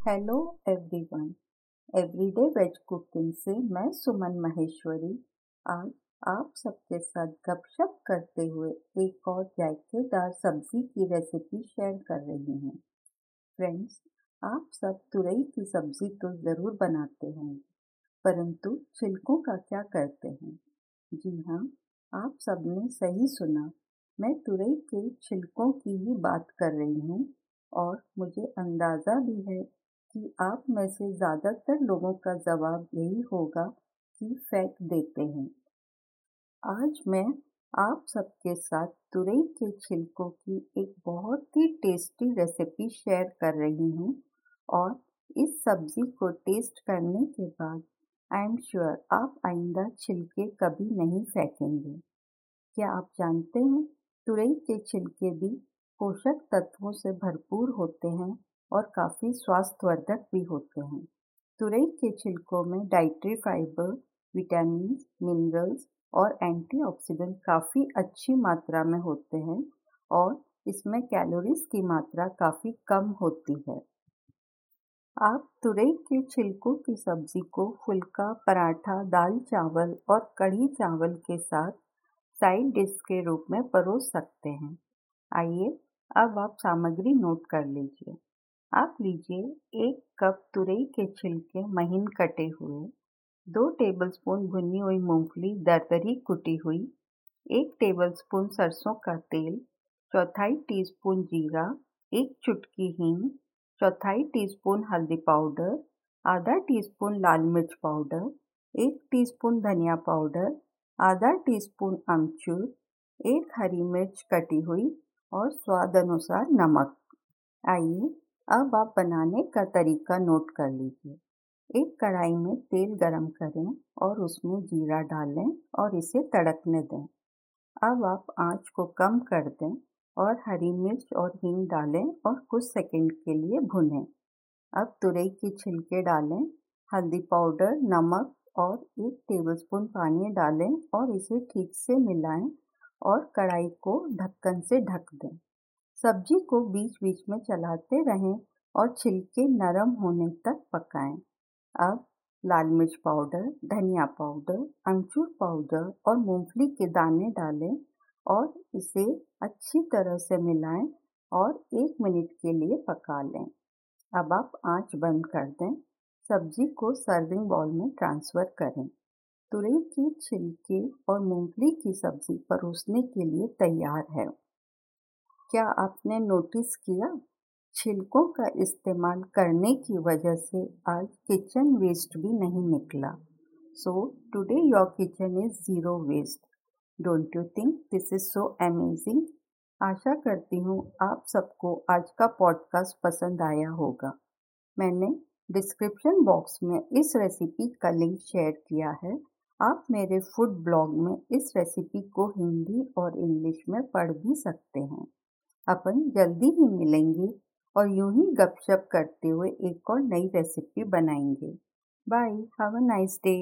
Hello everyone everyday veg cooking से मैं सुमन महेश्वरी आज आप सबके साथ गपशप करते हुए एक और जायकेदार सब्ज़ी की रेसिपी शेयर कर रही हूँ। फ्रेंड्स आप सब तुरई की सब्ज़ी तो ज़रूर बनाते होंगे परंतु छिलकों का क्या करते हैं? जी हाँ आप सबने सही सुना। मैं तुरई के छिलकों की ही बात कर रही हूँ और मुझे अंदाज़ा भी है कि आप में से ज़्यादातर लोगों का जवाब यही होगा कि फेंक देते हैं। आज मैं आप सबके साथ तुरई के छिलकों की एक बहुत ही टेस्टी रेसिपी शेयर कर रही हूँ और इस सब्ज़ी को टेस्ट करने के बाद आई एम श्योर आप आइंदा छिलके कभी नहीं फेंकेंगे। क्या आप जानते हैं तुरई के छिलके भी पोषक तत्वों से भरपूर होते हैं? और काफ़ी स्वास्थ्यवर्धक भी होते हैं। तुरई के छिलकों में डाइट्री फाइबर विटामिन मिनरल्स और एंटीऑक्सीडेंट काफ़ी अच्छी मात्रा में होते हैं और इसमें कैलोरीज की मात्रा काफ़ी कम होती है। आप तुरई के छिलकों की सब्ज़ी को फुल्का, पराठा, दाल चावल और कढ़ी चावल के साथ साइड डिश के रूप में परोस सकते हैं। आइए, अब आप सामग्री नोट कर लीजिए। आप लीजिए एक कप तुरई के छिलके महीन कटे हुए, दो टेबलस्पून भुनी हुई मूंगफली दरदरी कुटी हुई, एक टेबलस्पून सरसों का तेल, चौथाई टीस्पून जीरा, एक चुटकी हींग, चौथाई टीस्पून हल्दी पाउडर, आधा टीस्पून लाल मिर्च पाउडर, एक टीस्पून धनिया पाउडर, आधा टीस्पून अमचूर एक हरी मिर्च कटी हुई और स्वाद अनुसार नमक। आइए अब आप बनाने का तरीका नोट कर लीजिए। एक कढ़ाई में तेल गरम करें और उसमें जीरा डालें और इसे तड़कने दें। अब आप आँच को कम कर दें और हरी मिर्च और हींग डालें और कुछ सेकंड के लिए भुनें। अब तुरई के छिलके डालें, हल्दी पाउडर, नमक और एक टेबलस्पून पानी डालें और इसे ठीक से मिलाएँ और कढ़ाई को ढक्कन से ढक दें। सब्ज़ी को बीच बीच में चलाते रहें और छिलके नरम होने तक पकाएँ। अब लाल मिर्च पाउडर, धनिया पाउडर अमचूर पाउडर और मूंगफली के दाने डालें और इसे अच्छी तरह से मिलाएँ और एक मिनट के लिए पका लें। अब आप आँच बंद कर दें, सब्ज़ी को सर्विंग बॉल में ट्रांसफ़र करें। तुरई के छिलके और मूंगफली की सब्ज़ी परोसने के लिए तैयार है। क्या आपने नोटिस किया छिलकों का इस्तेमाल करने की वजह से आज किचन वेस्ट भी नहीं निकला? So today your kitchen is zero waste don't you think this is so amazing आशा करती हूँ आप सबको आज का पॉडकास्ट पसंद आया होगा। मैंने डिस्क्रिप्शन बॉक्स में इस रेसिपी का लिंक शेयर किया है। आप मेरे फ़ूड ब्लॉग में इस रेसिपी को हिंदी और इंग्लिश में पढ़ भी सकते हैं। अपन जल्दी ही मिलेंगे और यूँ ही गपशप करते हुए एक और नई रेसिपी बनाएँगे। Bye have a nice day